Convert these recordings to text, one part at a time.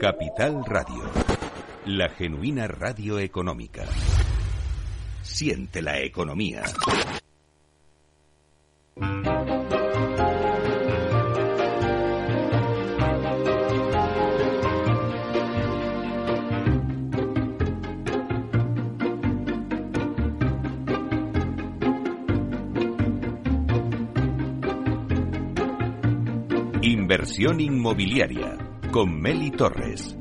Capital Radio, la genuina radio económica. Siente la economía. Inversión inmobiliaria con Meli Torres.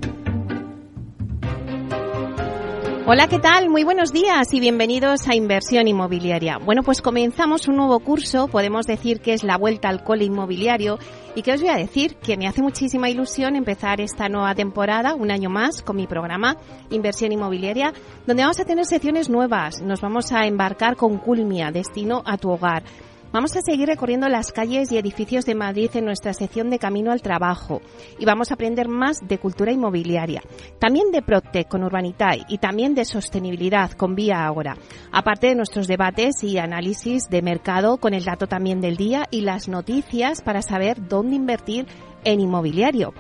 Hola, ¿qué tal? Muy buenos días y bienvenidos a Inversión Inmobiliaria. Bueno, pues comenzamos un nuevo curso, podemos decir que es la vuelta al cole inmobiliario y que os voy a decir que me hace muchísima ilusión empezar esta nueva temporada, un año más, con mi programa Inversión Inmobiliaria, donde vamos a tener secciones nuevas. Nos vamos a embarcar con Culmia, destino a tu hogar. Vamos a seguir recorriendo las calles y edificios de Madrid en nuestra sección de Camino al Trabajo y vamos a aprender más de cultura inmobiliaria, también de Protec con Urbanitae y también de sostenibilidad con Vía Ahora, aparte de nuestros debates y análisis de mercado con el dato también del día y las noticias para saber dónde invertir en inmobiliario.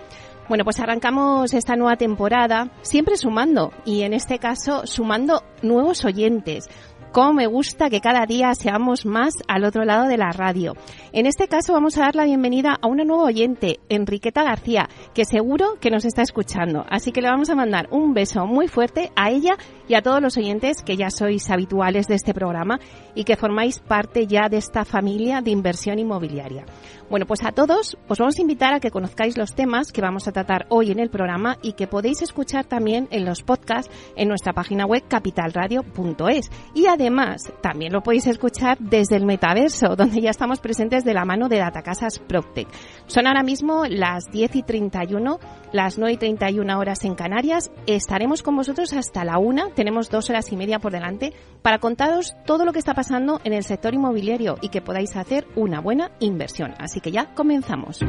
Bueno, pues arrancamos esta nueva temporada siempre sumando y en este caso sumando nuevos oyentes cómo me gusta que cada día seamos más al otro lado de la radio. En este caso vamos a dar la bienvenida a una nueva oyente, Enriqueta García, que seguro que nos está escuchando. Así que le vamos a mandar un beso muy fuerte a ella y a todos los oyentes que ya sois habituales de este programa y que formáis parte ya de esta familia de inversión inmobiliaria. Bueno, pues a todos os vamos a invitar a que conozcáis los temas que vamos a tratar hoy en el programa y que podéis escuchar también en los podcasts en nuestra página web capitalradio.es. Y además, también lo podéis escuchar desde el metaverso, donde ya estamos presentes de la mano de Datacasas Proctec. Son ahora mismo las 10 y 31, las 9 y 31 horas en Canarias. Estaremos con vosotros hasta la una. Tenemos dos horas y media por delante para contaros todo lo que está pasando en el sector inmobiliario y que podáis hacer una buena inversión. Así que ya comenzamos.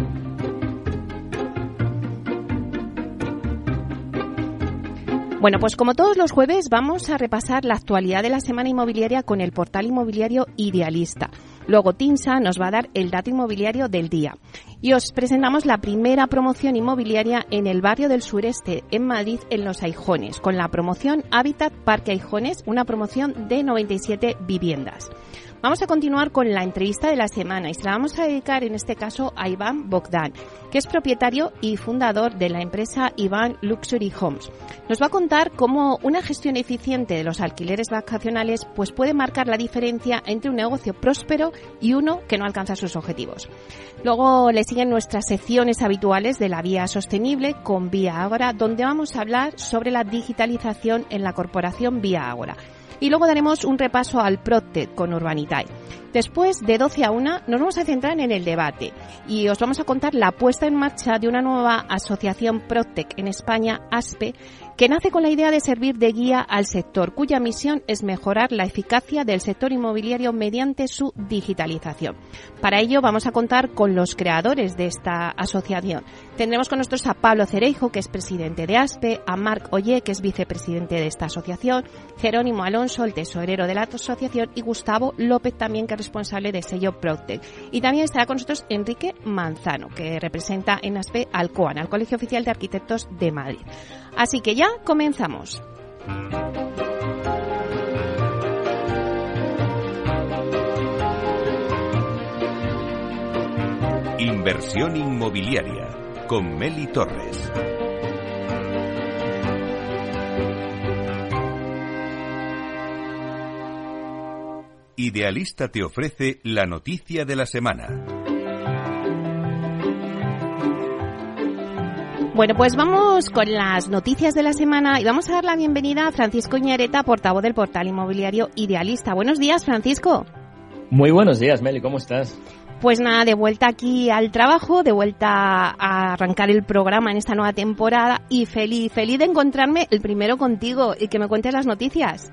Bueno, pues como todos los jueves vamos a repasar la actualidad de la semana inmobiliaria con el portal inmobiliario Idealista. Luego Tinsa nos va a dar el dato inmobiliario del día. Y os presentamos la primera promoción inmobiliaria en el barrio del sureste, en Madrid, en Los Aijones, con la promoción Habitat Parque Aijones, una promoción de 97 viviendas. Vamos a continuar con la entrevista de la semana y se la vamos a dedicar en este caso a Iván Bogdan, que es propietario y fundador de la empresa Iván Luxury Homes. Nos va a contar cómo una gestión eficiente de los alquileres vacacionales pues puede marcar la diferencia entre un negocio próspero y uno que no alcanza sus objetivos. Luego le siguen nuestras secciones habituales de la vía sostenible con Vía Ágora, donde vamos a hablar sobre la digitalización en la corporación Vía Ágora y luego daremos un repaso al PROTEC con Urbanitae. Después, de 12 a 1, nos vamos a centrar en el debate y os vamos a contar la puesta en marcha de una nueva asociación PROTEC en España, ASPE, que nace con la idea de servir de guía al sector, cuya misión es mejorar la eficacia del sector inmobiliario mediante su digitalización. Para ello vamos a contar con los creadores de esta asociación. Tendremos con nosotros a Pablo Cereijo, que es presidente de ASPE, a Marc Oye, que es vicepresidente de esta asociación, Jerónimo Alonso, el tesorero de la asociación, y Gustavo López, también que es responsable de sello Proctec. Y también estará con nosotros Enrique Manzano, que representa en ASPE al COAN, al Colegio Oficial de Arquitectos de Madrid. Así que ya comenzamos. Inversión inmobiliaria con Meli Torres. Idealista te ofrece la noticia de la semana. Bueno, pues vamos con las noticias de la semana y vamos a dar la bienvenida a Francisco Ñareta, portavoz del portal inmobiliario Idealista. Buenos días, Francisco. Muy buenos días, Meli, ¿cómo estás? Pues nada, de vuelta aquí al trabajo, de vuelta a arrancar el programa en esta nueva temporada y feliz, feliz de encontrarme el primero contigo y que me cuentes las noticias.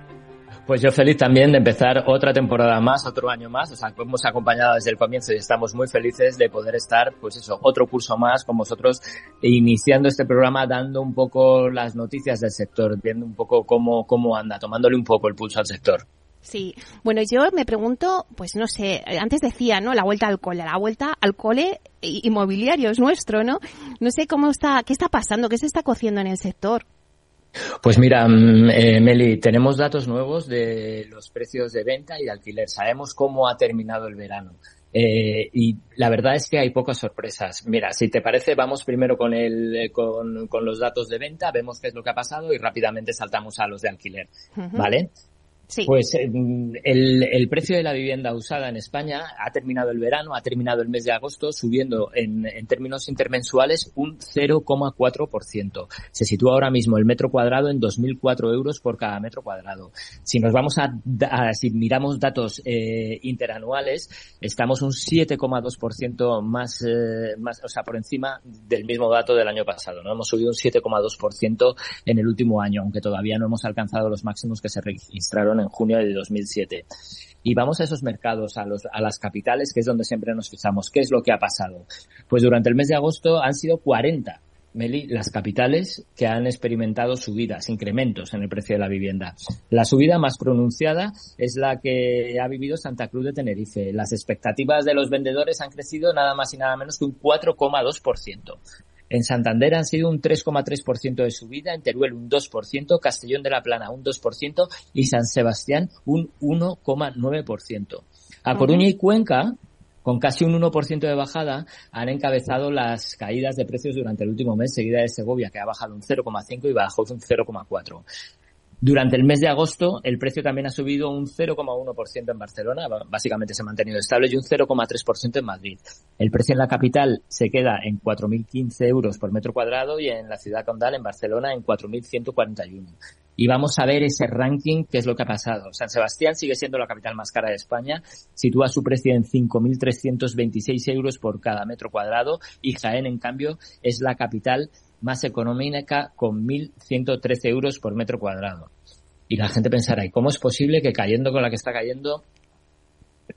Pues yo feliz también de empezar otra temporada más, otro año más. O sea, hemos acompañado desde el comienzo y estamos muy felices de poder estar, pues eso, otro curso más con vosotros, iniciando este programa, dando un poco las noticias del sector, viendo un poco cómo, cómo anda, tomándole un poco el pulso al sector. Sí, bueno, yo me pregunto, pues no sé, antes decía, ¿no? La vuelta al cole, la vuelta al cole inmobiliario es nuestro, ¿no? No sé cómo está, qué está pasando, qué se está cociendo en el sector. Pues mira, mm, eh, Meli, tenemos datos nuevos de los precios de venta y de alquiler. Sabemos cómo ha terminado el verano. Eh, y la verdad es que hay pocas sorpresas. Mira, si te parece, vamos primero con, el, eh, con, con los datos de venta, vemos qué es lo que ha pasado y rápidamente saltamos a los de alquiler. ¿Vale? Pues eh, el, precio de la vivienda usada en España ha terminado el verano, ha terminado el mes de agosto subiendo en, en términos intermensuales un 0,4%. Se sitúa ahora mismo el metro cuadrado en 2.004 euros por cada metro cuadrado. Si nos vamos a, a si miramos datos eh, interanuales, estamos un 7,2% más, eh, más, o sea, por encima del mismo dato del año pasado. No hemos subido un 7,2% en el último año, aunque todavía no hemos alcanzado los máximos que se registraron en junio de 2007. Y vamos a esos mercados, a, los, a las capitales, que es donde siempre nos fijamos. ¿Qué es lo que ha pasado? Pues durante el mes de agosto han sido 40 Meli, las capitales que han experimentado subidas, incrementos en el precio de la vivienda. La subida más pronunciada es la que ha vivido Santa Cruz de Tenerife. Las expectativas de los vendedores han crecido nada más y nada menos que un 4,2%. En Santander han sido un 3,3% de subida, en Teruel un 2%, Castellón de la Plana un 2% y San Sebastián un 1,9%. A Coruña y Cuenca, con casi un 1% de bajada, han encabezado las caídas de precios durante el último mes, seguida de Segovia, que ha bajado un 0,5 y bajó un 0,4. Durante el mes de agosto, el precio también ha subido un 0,1% en Barcelona, básicamente se ha mantenido estable, y un 0,3% en Madrid. El precio en la capital se queda en 4.015 euros por metro cuadrado y en la ciudad condal, en Barcelona, en 4.141. Y vamos a ver ese ranking, qué es lo que ha pasado. San Sebastián sigue siendo la capital más cara de España, sitúa su precio en 5.326 euros por cada metro cuadrado y Jaén, en cambio, es la capital más económica con 1.113 euros por metro cuadrado. Y la gente pensará, ¿y cómo es posible que cayendo con la que está cayendo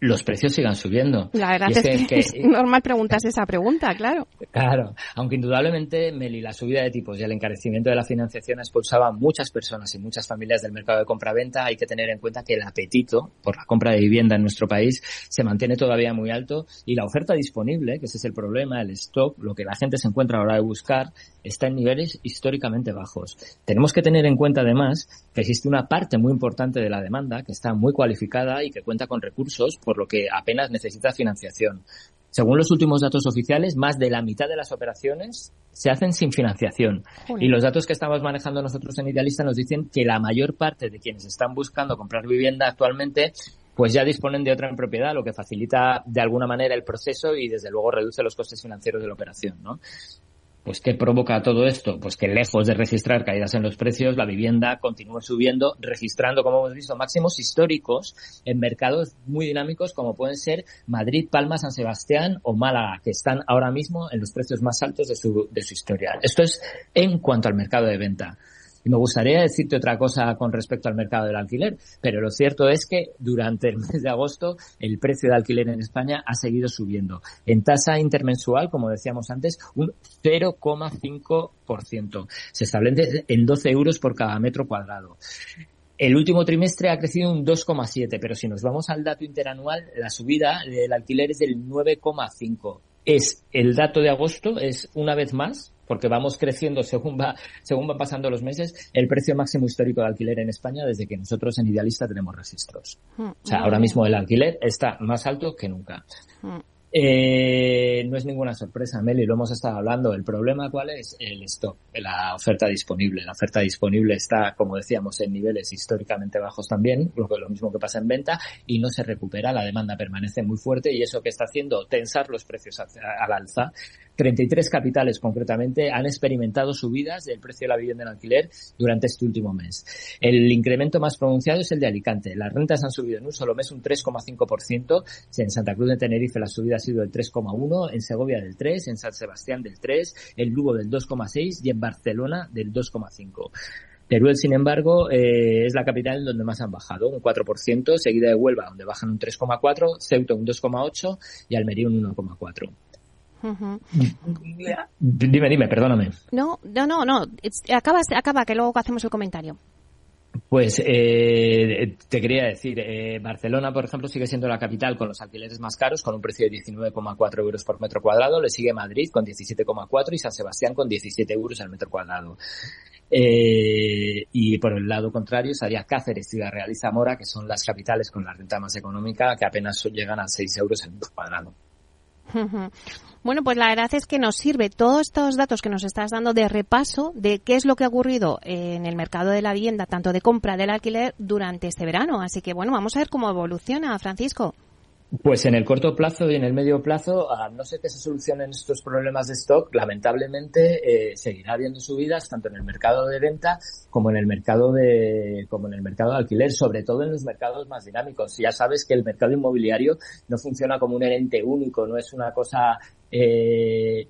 los precios sigan subiendo. La verdad es, que, es normal preguntarse esa pregunta, claro. Claro, aunque indudablemente, Meli, la subida de tipos y el encarecimiento de la financiación expulsaba a muchas personas y muchas familias del mercado de compra-venta, hay que tener en cuenta que el apetito por la compra de vivienda en nuestro país se mantiene todavía muy alto y la oferta disponible, que ese es el problema, el stock, lo que la gente se encuentra ahora de buscar, está en niveles históricamente bajos. Tenemos que tener en cuenta además que existe una parte muy importante de la demanda que está muy cualificada y que cuenta con recursos, por lo que apenas necesita financiación. Según los últimos datos oficiales, más de la mitad de las operaciones se hacen sin financiación. Y los datos que estamos manejando nosotros en Idealista nos dicen que la mayor parte de quienes están buscando comprar vivienda actualmente pues ya disponen de otra en propiedad, lo que facilita de alguna manera el proceso y desde luego reduce los costes financieros de la operación, ¿no? Pues ¿qué provoca todo esto? Pues que lejos de registrar caídas en los precios, la vivienda continúa subiendo, registrando, como hemos visto, máximos históricos en mercados muy dinámicos como pueden ser Madrid, Palma, San Sebastián o Málaga, que están ahora mismo en los precios más altos de su, de su historia. Esto es en cuanto al mercado de venta. Me gustaría decirte otra cosa con respecto al mercado del alquiler, pero lo cierto es que durante el mes de agosto el precio de alquiler en España ha seguido subiendo. En tasa intermensual, como decíamos antes, un 0,5%. Se establece en 12 euros por cada metro cuadrado. El último trimestre ha crecido un 2,7, pero si nos vamos al dato interanual, la subida del alquiler es del 9,5. Es el dato de agosto, es una vez más porque vamos creciendo según va según van pasando los meses el precio máximo histórico de alquiler en España desde que nosotros en Idealista tenemos registros. Mm, o sea, ahora mismo el alquiler está más alto que nunca. Mm. Eh, no es ninguna sorpresa, Meli, lo hemos estado hablando. El problema cuál es? El stock, la oferta disponible. La oferta disponible está, como decíamos, en niveles históricamente bajos también, lo, lo mismo que pasa en venta, y no se recupera. La demanda permanece muy fuerte y eso que está haciendo tensar los precios al alza 33 capitales concretamente han experimentado subidas del precio de la vivienda en alquiler durante este último mes. El incremento más pronunciado es el de Alicante. Las rentas han subido en un solo mes un 3,5%. En Santa Cruz de Tenerife la subida ha sido del 3,1%, en Segovia del 3%, en San Sebastián del 3%, en Lugo del 2,6% y en Barcelona del 2,5%. Teruel, sin embargo, eh, es la capital donde más han bajado, un 4%, seguida de Huelva, donde bajan un 3,4%, Ceuta un 2,8% y Almería un 1,4%. Dime, dime, perdóname. No, no, no, no. Acaba, acaba, que luego hacemos el comentario. Pues eh, te quería decir, eh, Barcelona, por ejemplo, sigue siendo la capital con los alquileres más caros, con un precio de 19,4 euros por metro cuadrado. Le sigue Madrid con 17,4 y San Sebastián con 17 euros al metro cuadrado. Eh, y por el lado contrario estaría Cáceres, Ciudad Real y Zamora, que son las capitales con la renta más económica, que apenas llegan a 6 euros al metro cuadrado. Bueno, pues la verdad es que nos sirve todos estos datos que nos estás dando de repaso de qué es lo que ha ocurrido en el mercado de la vivienda, tanto de compra del alquiler durante este verano. Así que bueno, vamos a ver cómo evoluciona, Francisco. Pues en el corto plazo y en el medio plazo, a no ser que se solucionen estos problemas de stock, lamentablemente eh, seguirá habiendo subidas tanto en el mercado de venta como en el mercado de como en el mercado de alquiler, sobre todo en los mercados más dinámicos. Ya sabes que el mercado inmobiliario no funciona como un ente único, no es una cosa eh,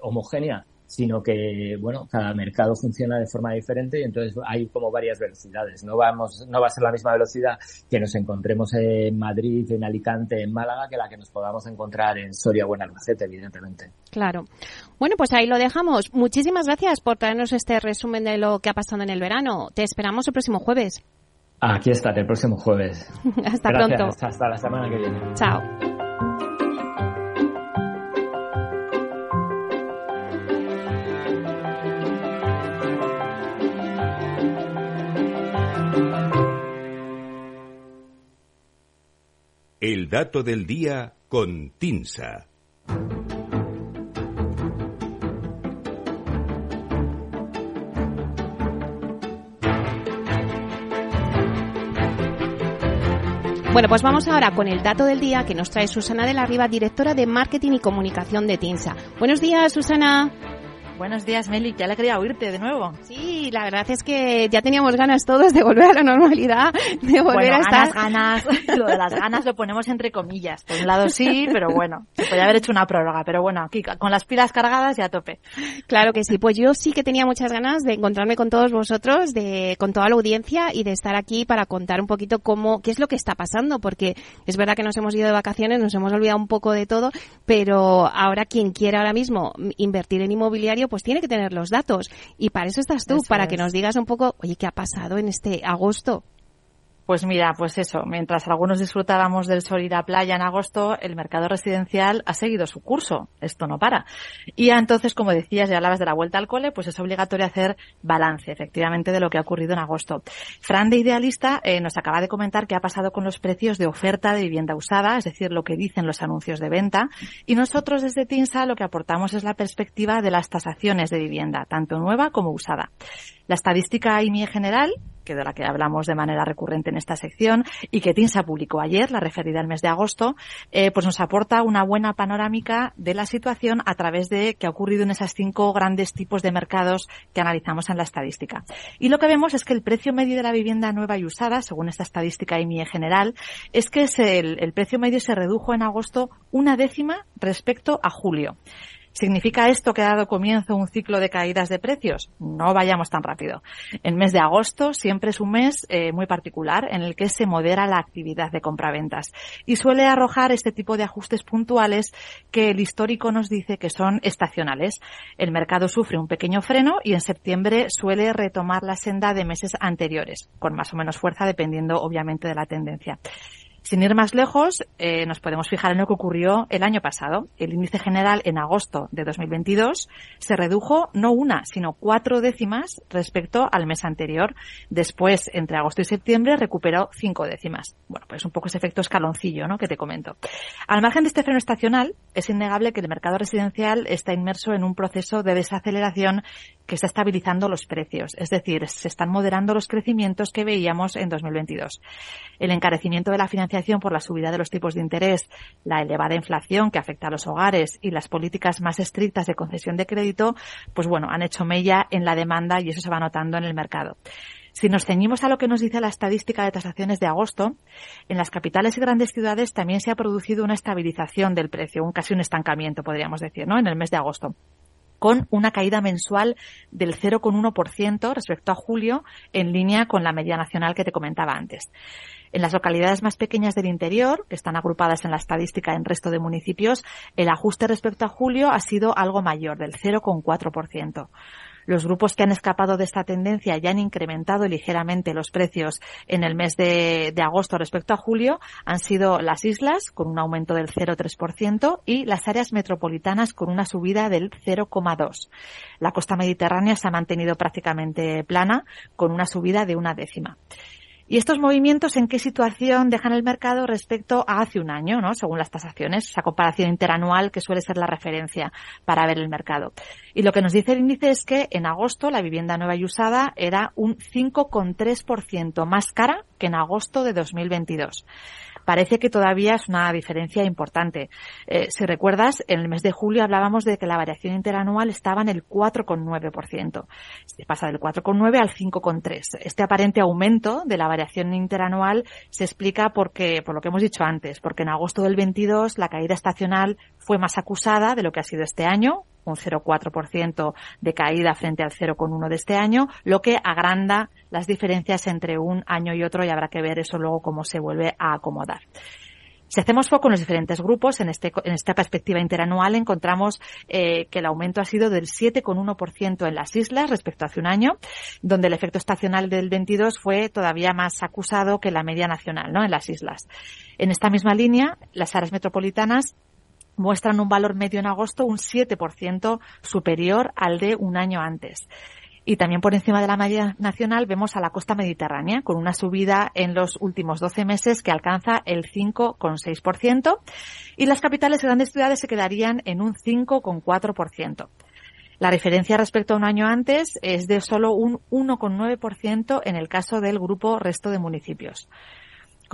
homogénea sino que, bueno, cada mercado funciona de forma diferente y entonces hay como varias velocidades. No vamos, no va a ser la misma velocidad que nos encontremos en Madrid, en Alicante, en Málaga, que la que nos podamos encontrar en Soria o en Albacete, evidentemente. Claro. Bueno, pues ahí lo dejamos. Muchísimas gracias por traernos este resumen de lo que ha pasado en el verano. Te esperamos el próximo jueves. Aquí estaré el próximo jueves. hasta pronto. hasta la semana que viene. Chao. El dato del día con Tinsa. Bueno, pues vamos ahora con el dato del día que nos trae Susana de la Riva, directora de Marketing y Comunicación de TINSA. Buenos días, Susana. Buenos días, Meli. Ya le quería oírte de nuevo. Sí, la verdad es que ya teníamos ganas todos de volver a la normalidad, de volver a estar. Ganas, ganas. Lo de las ganas lo ponemos entre comillas. Por un lado sí, pero bueno, se podría haber hecho una prórroga. Pero bueno, aquí con las pilas cargadas ya a tope. Claro que sí. Pues yo sí que tenía muchas ganas de encontrarme con todos vosotros, de con toda la audiencia y de estar aquí para contar un poquito cómo, qué es lo que está pasando, porque es verdad que nos hemos ido de vacaciones, nos hemos olvidado un poco de todo, pero ahora quien quiera ahora mismo invertir en inmobiliario pues tiene que tener los datos. Y para eso estás tú, para que nos digas un poco, oye, ¿qué ha pasado en este agosto? Pues mira, pues eso, mientras algunos disfrutábamos del sol ir a playa en agosto, el mercado residencial ha seguido su curso. Esto no para. Y entonces, como decías, ya hablabas de la vuelta al cole, pues es obligatorio hacer balance, efectivamente, de lo que ha ocurrido en agosto. Fran de Idealista eh, nos acaba de comentar qué ha pasado con los precios de oferta de vivienda usada, es decir, lo que dicen los anuncios de venta. Y nosotros desde TINSA lo que aportamos es la perspectiva de las tasaciones de vivienda, tanto nueva como usada. La estadística IMIE general, que de la que hablamos de manera recurrente en esta sección, y que TINSA publicó ayer, la referida al mes de agosto, eh, pues nos aporta una buena panorámica de la situación a través de qué ha ocurrido en esas cinco grandes tipos de mercados que analizamos en la estadística. Y lo que vemos es que el precio medio de la vivienda nueva y usada, según esta estadística IMIE general, es que el, el precio medio se redujo en agosto una décima respecto a julio. ¿Significa esto que ha dado comienzo un ciclo de caídas de precios? No vayamos tan rápido. El mes de agosto siempre es un mes eh, muy particular en el que se modera la actividad de compraventas y suele arrojar este tipo de ajustes puntuales que el histórico nos dice que son estacionales. El mercado sufre un pequeño freno y en septiembre suele retomar la senda de meses anteriores, con más o menos fuerza dependiendo obviamente de la tendencia. Sin ir más lejos, eh, nos podemos fijar en lo que ocurrió el año pasado. El índice general en agosto de 2022 se redujo no una, sino cuatro décimas respecto al mes anterior. Después, entre agosto y septiembre, recuperó cinco décimas. Bueno, pues un poco ese efecto escaloncillo, ¿no? Que te comento. Al margen de este freno estacional, es innegable que el mercado residencial está inmerso en un proceso de desaceleración que está estabilizando los precios. Es decir, se están moderando los crecimientos que veíamos en 2022. El encarecimiento de la financiación por la subida de los tipos de interés, la elevada inflación que afecta a los hogares y las políticas más estrictas de concesión de crédito, pues bueno, han hecho mella en la demanda y eso se va notando en el mercado. Si nos ceñimos a lo que nos dice la estadística de tasaciones de agosto, en las capitales y grandes ciudades también se ha producido una estabilización del precio, un casi un estancamiento, podríamos decir, ¿no? En el mes de agosto con una caída mensual del 0,1% respecto a julio, en línea con la media nacional que te comentaba antes. En las localidades más pequeñas del interior, que están agrupadas en la estadística en resto de municipios, el ajuste respecto a julio ha sido algo mayor, del 0,4%. Los grupos que han escapado de esta tendencia y han incrementado ligeramente los precios en el mes de, de agosto respecto a julio han sido las islas, con un aumento del 0,3%, y las áreas metropolitanas con una subida del 0,2%. La costa mediterránea se ha mantenido prácticamente plana, con una subida de una décima. ¿Y estos movimientos en qué situación dejan el mercado respecto a hace un año, ¿no? según las tasaciones, esa comparación interanual que suele ser la referencia para ver el mercado? Y lo que nos dice el índice es que en agosto la vivienda nueva y usada era un 5,3% más cara que en agosto de 2022 parece que todavía es una diferencia importante. Eh, si recuerdas, en el mes de julio hablábamos de que la variación interanual estaba en el 4,9%. Se pasa del 4,9 al 5,3. Este aparente aumento de la variación interanual se explica porque, por lo que hemos dicho antes, porque en agosto del 22 la caída estacional fue más acusada de lo que ha sido este año, un 0,4% de caída frente al 0,1 de este año, lo que agranda las diferencias entre un año y otro y habrá que ver eso luego cómo se vuelve a acomodar. Si hacemos foco en los diferentes grupos, en, este, en esta perspectiva interanual encontramos eh, que el aumento ha sido del 7,1% en las islas respecto a hace un año, donde el efecto estacional del 22 fue todavía más acusado que la media nacional, ¿no? En las islas. En esta misma línea, las áreas metropolitanas muestran un valor medio en agosto un 7% superior al de un año antes. Y también por encima de la media nacional vemos a la costa mediterránea con una subida en los últimos 12 meses que alcanza el 5,6% y las capitales y grandes ciudades se quedarían en un 5,4%. La referencia respecto a un año antes es de solo un 1,9% en el caso del grupo resto de municipios.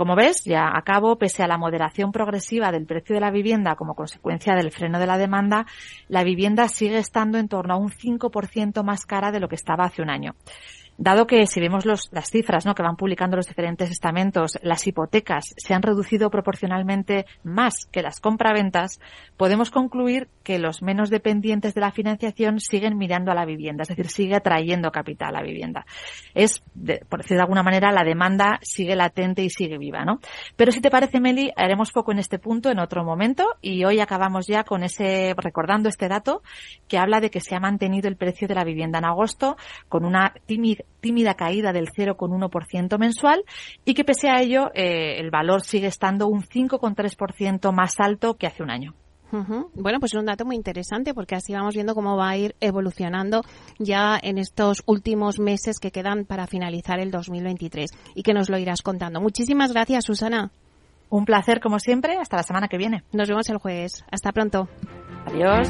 Como ves, ya a cabo, pese a la moderación progresiva del precio de la vivienda como consecuencia del freno de la demanda, la vivienda sigue estando en torno a un 5% más cara de lo que estaba hace un año. Dado que si vemos las cifras ¿no? que van publicando los diferentes estamentos, las hipotecas se han reducido proporcionalmente más que las compraventas, podemos concluir que los menos dependientes de la financiación siguen mirando a la vivienda, es decir, sigue atrayendo capital a la vivienda. Es, por decir de alguna manera, la demanda sigue latente y sigue viva, ¿no? Pero si te parece, Meli, haremos poco en este punto en otro momento y hoy acabamos ya con ese, recordando este dato que habla de que se ha mantenido el precio de la vivienda en agosto con una tímida tímida caída del 0,1% mensual y que pese a ello eh, el valor sigue estando un 5,3% más alto que hace un año. Bueno, pues es un dato muy interesante porque así vamos viendo cómo va a ir evolucionando ya en estos últimos meses que quedan para finalizar el 2023 y que nos lo irás contando. Muchísimas gracias, Susana. Un placer como siempre. Hasta la semana que viene. Nos vemos el jueves. Hasta pronto. Adiós.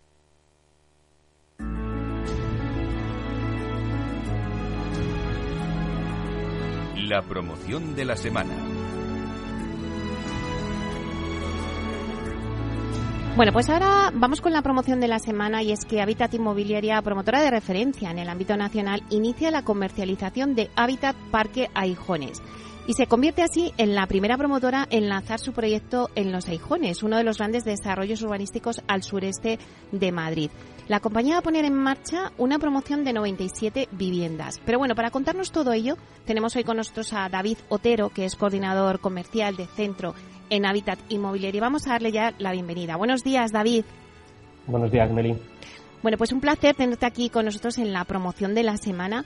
La promoción de la semana. Bueno, pues ahora vamos con la promoción de la semana y es que Habitat Inmobiliaria, promotora de referencia en el ámbito nacional, inicia la comercialización de Habitat Parque Aijones y se convierte así en la primera promotora en lanzar su proyecto en Los Aijones, uno de los grandes desarrollos urbanísticos al sureste de Madrid. La compañía va a poner en marcha una promoción de 97 viviendas. Pero bueno, para contarnos todo ello, tenemos hoy con nosotros a David Otero, que es coordinador comercial de Centro en Habitat Inmobiliario. Y vamos a darle ya la bienvenida. Buenos días, David. Buenos días, Meli. Bueno, pues un placer tenerte aquí con nosotros en la promoción de la semana.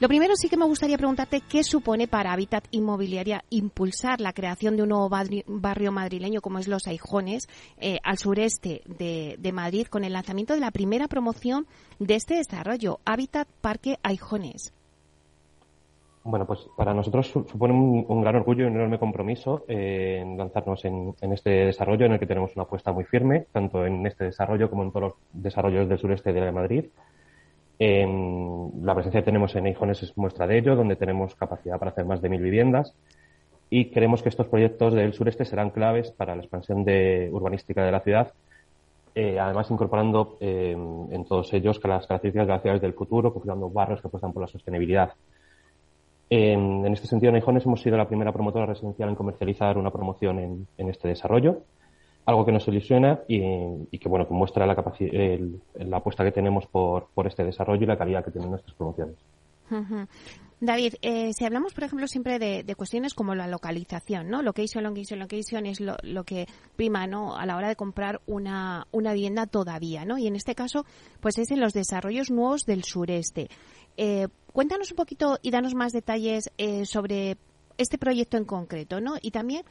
Lo primero sí que me gustaría preguntarte qué supone para Habitat Inmobiliaria impulsar la creación de un nuevo barrio madrileño como es Los Aijones eh, al sureste de, Madrid con el lanzamiento de la primera promoción de este desarrollo, Habitat Parque Aijones. Bueno, pues para nosotros supone un, gran orgullo y un enorme compromiso eh, en lanzarnos en, este desarrollo en el que tenemos una apuesta muy firme, tanto en este desarrollo como en todos los desarrollos del sureste de Madrid la presencia que tenemos en Eijones es muestra de ello, donde tenemos capacidad para hacer más de mil viviendas y creemos que estos proyectos del sureste serán claves para la expansión de, urbanística de la ciudad, eh, además incorporando eh, en todos ellos las características de las ciudades del futuro, configurando barrios que apuestan por la sostenibilidad. En, este sentido, en Eijones hemos sido la primera promotora residencial en comercializar una promoción en, este desarrollo, algo que nos ilusiona y, que bueno que muestra la, la apuesta que tenemos por, por este desarrollo y la calidad que tienen nuestras promociones. David, eh, si hablamos, por ejemplo, siempre de, cuestiones como la localización, ¿no? Location, location, location es lo, lo, que prima, ¿no? A la hora de comprar una, una vivienda todavía, ¿no? Y en este caso, pues es en los desarrollos nuevos del sureste. Eh, cuéntanos un poquito y danos más detalles eh, sobre este proyecto en concreto, ¿no? Y también,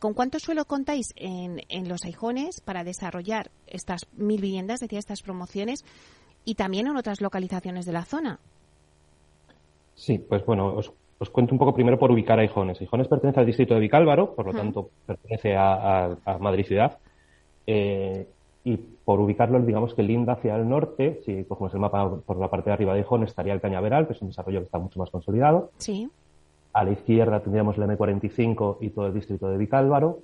¿con cuánto suelo contáis en, en los Aijones para desarrollar estas mil viviendas, decía, estas promociones, y también en otras localizaciones de la zona? Sí, pues bueno, os, cuento un poco primero por ubicar a Ijones. Ijones pertenece al distrito de Vicálvaro, por lo tanto pertenece a, Madrid ciudad. Eh, y por ubicarlo, digamos que linda hacia el norte, si cogemos el mapa por la parte de arriba de Ijones, estaría el Cañaveral, que es un desarrollo que está mucho más consolidado. Sí. A la izquierda tendríamos la M45 y todo el distrito de Vicálvaro.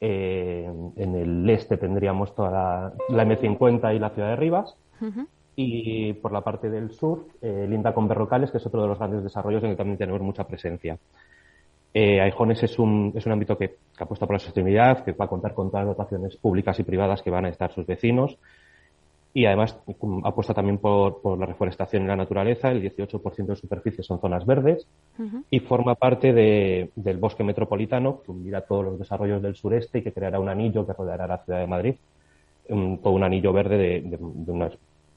Eh, en el este tendríamos toda la, M50 y la ciudad de Rivas y por la parte del sur, eh, linda con Berrocales, que es otro de los grandes desarrollos en el que también tenemos mucha presencia. Eh, Aijones es un, es un ámbito que, apuesta por la sostenibilidad, que va a contar con todas las dotaciones públicas y privadas que van a estar sus vecinos y además apuesta también por, por, la reforestación y la naturaleza. El 18% de superficie son zonas verdes y forma parte de, del bosque metropolitano que unirá todos los desarrollos del sureste y que creará un anillo que rodeará la ciudad de Madrid. Un, todo un anillo verde de, de, de unas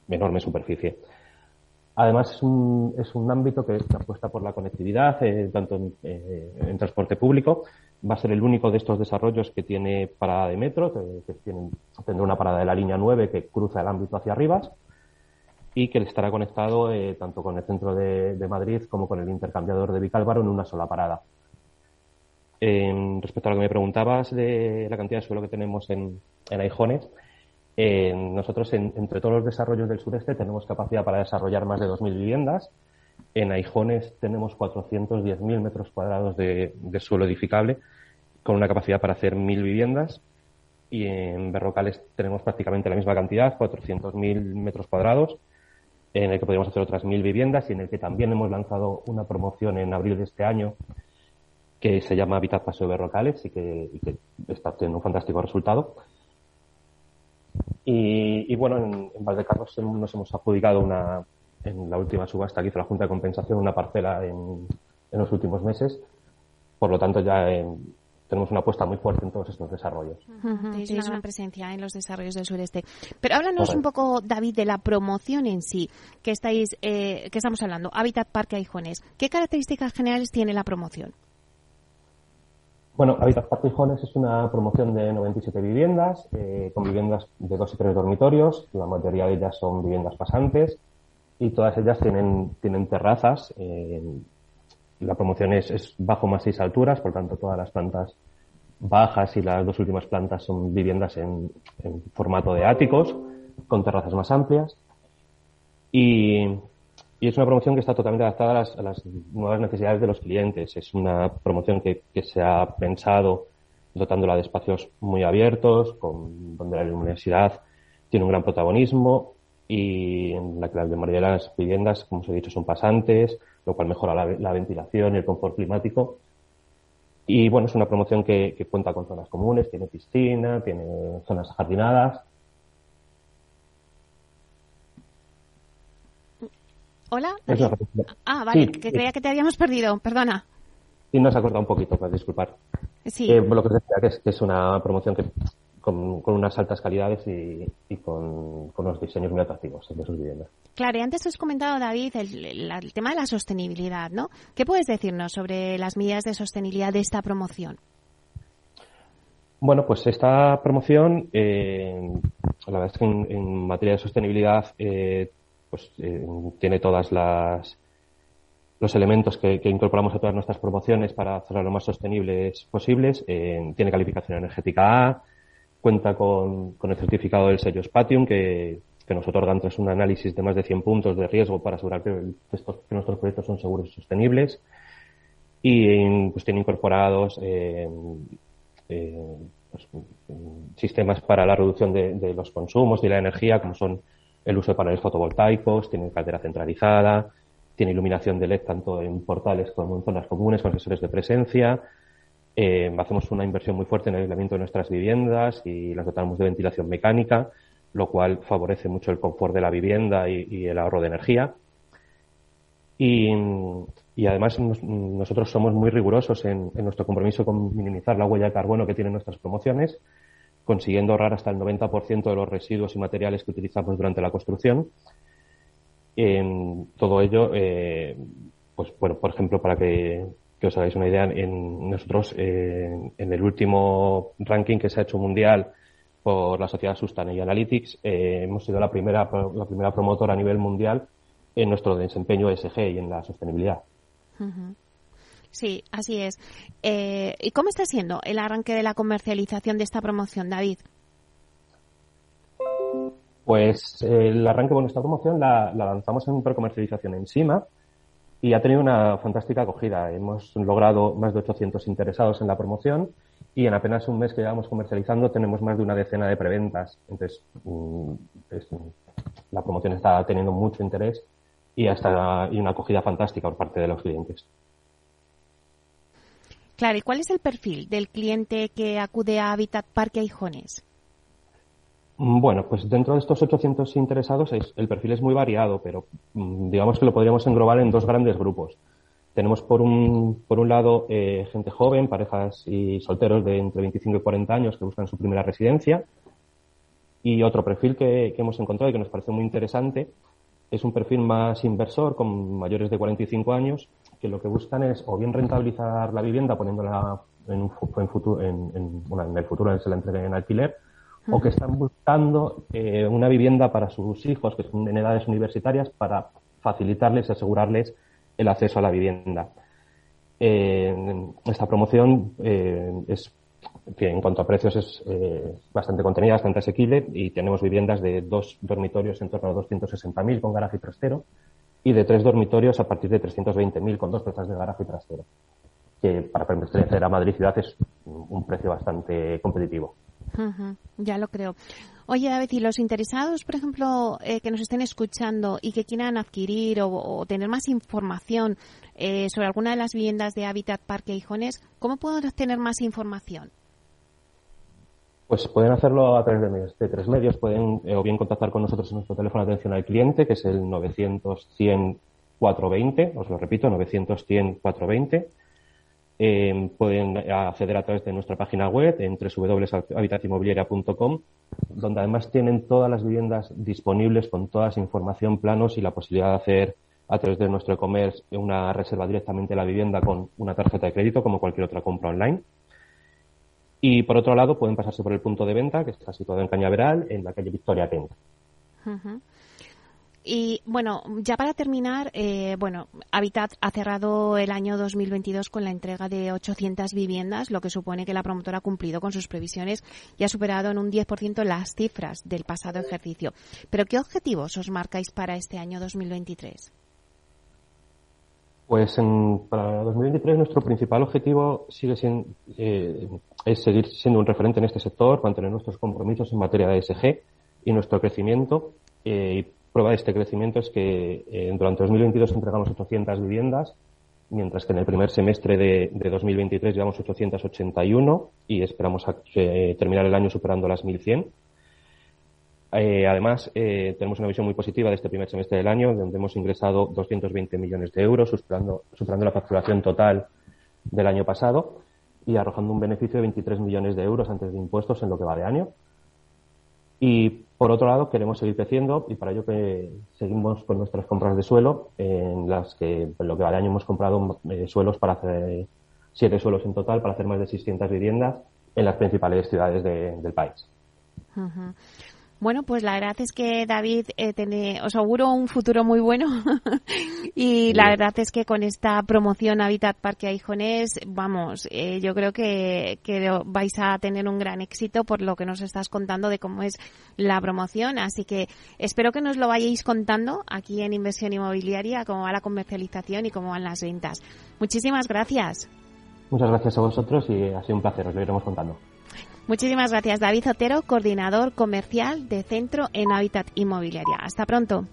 enorme superficie. Además, es un, es un ámbito que apuesta por la conectividad, eh, tanto eh, en, transporte público. Va a ser el único de estos desarrollos que tiene parada de metro, que, tendrá una parada de la línea 9 que cruza el ámbito hacia arriba y que estará conectado eh, tanto con el centro de, Madrid como con el intercambiador de Vicálvaro en una sola parada. respecto a lo que me preguntabas de la cantidad de suelo que tenemos en, en Aijones, eh, nosotros, entre todos los desarrollos del sureste, tenemos capacidad para desarrollar más de 2.000 viviendas. En Aijones tenemos 410.000 metros cuadrados de, suelo edificable, con una capacidad para hacer 1.000 viviendas. Y en Berrocales tenemos prácticamente la misma cantidad, 400.000 metros cuadrados, en el que podríamos hacer otras 1.000 viviendas y en el que también hemos lanzado una promoción en abril de este año que se llama Habitat Paseo Berrocales y que, y que está teniendo un fantástico resultado y, bueno, en, Valdecarros nos hemos adjudicado una, en la última subasta que hizo la Junta de Compensación una parcela en, en los últimos meses. Por lo tanto, ya eh, tenemos una apuesta muy fuerte en todos estos desarrollos. Tenéis una presencia en los desarrollos del sureste. Pero háblanos un poco, David, de la promoción en sí que estáis, eh, que estamos hablando. Habitat Parque Aijones. ¿Qué características generales tiene la promoción? Bueno, Habitat Partijones es una promoción de 97 viviendas, eh, con viviendas de dos y tres dormitorios. La mayoría de ellas son viviendas pasantes y todas ellas tienen, tienen terrazas. Eh, la promoción es, bajo más seis alturas, por tanto todas las plantas bajas y las dos últimas plantas son viviendas en, formato de áticos, con terrazas más amplias. Y y es una promoción que está totalmente adaptada a las, nuevas necesidades de los clientes. Es una promoción que, se ha pensado dotándola de espacios muy abiertos, con, donde la luminosidad tiene un gran protagonismo y en la que la mayoría de las viviendas, como os he dicho, son pasantes, lo cual mejora la, ventilación y el confort climático. Y bueno, es una promoción que, que cuenta con zonas comunes, tiene piscina, tiene zonas jardinadas Hola. Ah, vale, que creía que te habíamos perdido, perdona. Sí, nos ha cortado un poquito, para disculpar. Sí. Eh, lo que decía que es, que es una promoción que con, unas altas calidades y, con, unos diseños muy atractivos de sus viviendas. Claro, y antes has comentado, David, el, tema de la sostenibilidad, ¿no? ¿Qué puedes decirnos sobre las medidas de sostenibilidad de esta promoción? Bueno, pues esta promoción, eh, la verdad es que en, materia de sostenibilidad eh, pues eh, tiene todas las los elementos que, incorporamos a todas nuestras promociones para hacerlas lo más sostenibles posibles. Eh, tiene calificación energética A, cuenta con, el certificado del sello Spatium, que, que nos otorgan tras un análisis de más de 100 puntos de riesgo para asegurar que, nuestros proyectos son seguros y sostenibles. Y pues tiene incorporados eh, eh, pues, sistemas para la reducción de, los consumos y la energía, como son el uso de paneles fotovoltaicos, tiene caldera centralizada, tiene iluminación de LED tanto en portales como en zonas comunes con sensores de presencia. Eh, hacemos una inversión muy fuerte en el aislamiento de nuestras viviendas y las dotamos de ventilación mecánica lo cual favorece mucho el confort de la vivienda y, el ahorro de energía. Y, además nosotros somos muy rigurosos en, nuestro compromiso con minimizar la huella de carbono que tienen nuestras promociones, consiguiendo ahorrar hasta el 90% de los residuos y materiales que utilizamos durante la construcción. Todo ello, eh, pues bueno, por ejemplo, para que, os hagáis una idea, en nosotros eh, en el último ranking que se ha hecho mundial por la sociedad Sustainable Analytics. Eh, hemos sido la primera, la primera promotora a nivel mundial en nuestro desempeño ESG y en la sostenibilidad. Sí, así es. Eh, ¿Y cómo está siendo el arranque de la comercialización de esta promoción, David? Pues el arranque con esta promoción la, la lanzamos en precomercialización en SIMA y ha tenido una fantástica acogida. Hemos logrado más de 800 interesados en la promoción y en apenas un mes que llevamos comercializando tenemos más de una decena de preventas. Entonces, mm, la promoción está teniendo mucho interés y hasta y una acogida fantástica por parte de los clientes. Claro, ¿y cuál es el perfil del cliente que acude a Habitat Parque Aijones? Mm, bueno, pues dentro de estos 800 interesados el perfil es muy variado, pero mm, digamos que lo podríamos englobar en dos grandes grupos. Tenemos por un, por un lado eh, gente joven, parejas y solteros de entre 25 y 40 años que buscan su primera residencia. Y otro perfil que, hemos encontrado y que nos parece muy interesante es un perfil más inversor con mayores de 45 años que lo que buscan es o bien rentabilizar la vivienda poniéndola en, futuro, en, en, el futuro se la entreguen en alquiler o que están buscando eh, una vivienda para sus hijos que son en edades universitarias para facilitarles y asegurarles el acceso a la vivienda. Eh, esta promoción eh, es, en cuanto a precios es eh, bastante contenida, bastante asequible y tenemos viviendas de dos dormitorios en torno a 260.000 con garaje y trastero y de tres dormitorios a partir de 320.000 con dos plazas de garaje y trastero, que para pertenecer a Madrid ciudad es un precio bastante competitivo. Ya lo creo. Oye, David, y los interesados, por ejemplo, eh, que nos estén escuchando y que quieran adquirir o, tener más información eh, sobre alguna de las viviendas de Hábitat Parque Hijones, ¿cómo pueden obtener más información? Pues pueden hacerlo a través de, tres medios. Pueden eh, o bien contactar con nosotros en nuestro teléfono de atención al cliente, que es el 900 100 420, os lo repito, 900 100 420 eh, pueden acceder a través de nuestra página web en www.habitatinmobiliaria.com, donde además tienen todas las viviendas disponibles con toda esa información, planos y la posibilidad de hacer a través de nuestro e-commerce una reserva directamente de la vivienda con una tarjeta de crédito como cualquier otra compra online. Y por otro lado, pueden pasarse por el punto de venta que está situado en Cañaveral, en la calle Victoria Tenga. Y bueno, ya para terminar, eh, bueno, Habitat ha cerrado el año 2022 con la entrega de 800 viviendas, lo que supone que la promotora ha cumplido con sus previsiones y ha superado en un 10% las cifras del pasado ejercicio. Pero ¿qué objetivos os marcáis para este año 2023? Pues en, para 2023 nuestro principal objetivo sigue siendo eh, es seguir siendo un referente en este sector, mantener nuestros compromisos en materia de ESG y nuestro crecimiento eh, prueba de este crecimiento es que eh, durante 2022 entregamos 800 viviendas, mientras que en el primer semestre de, 2023 llevamos 881 y esperamos eh, terminar el año superando las 1100. Eh, además, tenemos una visión muy positiva de este primer semestre del año, donde hemos ingresado 220 millones de euros, superando, superando la facturación total del año pasado y arrojando un beneficio de 23 millones de euros antes de impuestos en lo que va de año. Y por otro lado, queremos seguir creciendo y para ello que seguimos con nuestras compras de suelo, en las que lo que va de año hemos comprado eh, suelos para hacer siete suelos en total para hacer más de 600 viviendas en las principales ciudades del país. Bueno, pues la verdad es que David, eh, os auguro un futuro muy bueno Y la verdad es que con esta promoción Habitat Parque Aijonés, vamos, eh, yo creo que, que vais a tener un gran éxito por lo que nos estás contando de cómo es la promoción. Así que espero que nos lo vayáis contando aquí en Inversión Inmobiliaria, cómo va la comercialización y cómo van las ventas. Muchísimas gracias. Muchas gracias a vosotros y ha sido un placer, os lo iremos contando. Muchísimas gracias, David Otero, coordinador comercial de Centro en Hábitat Inmobiliaria. Hasta pronto.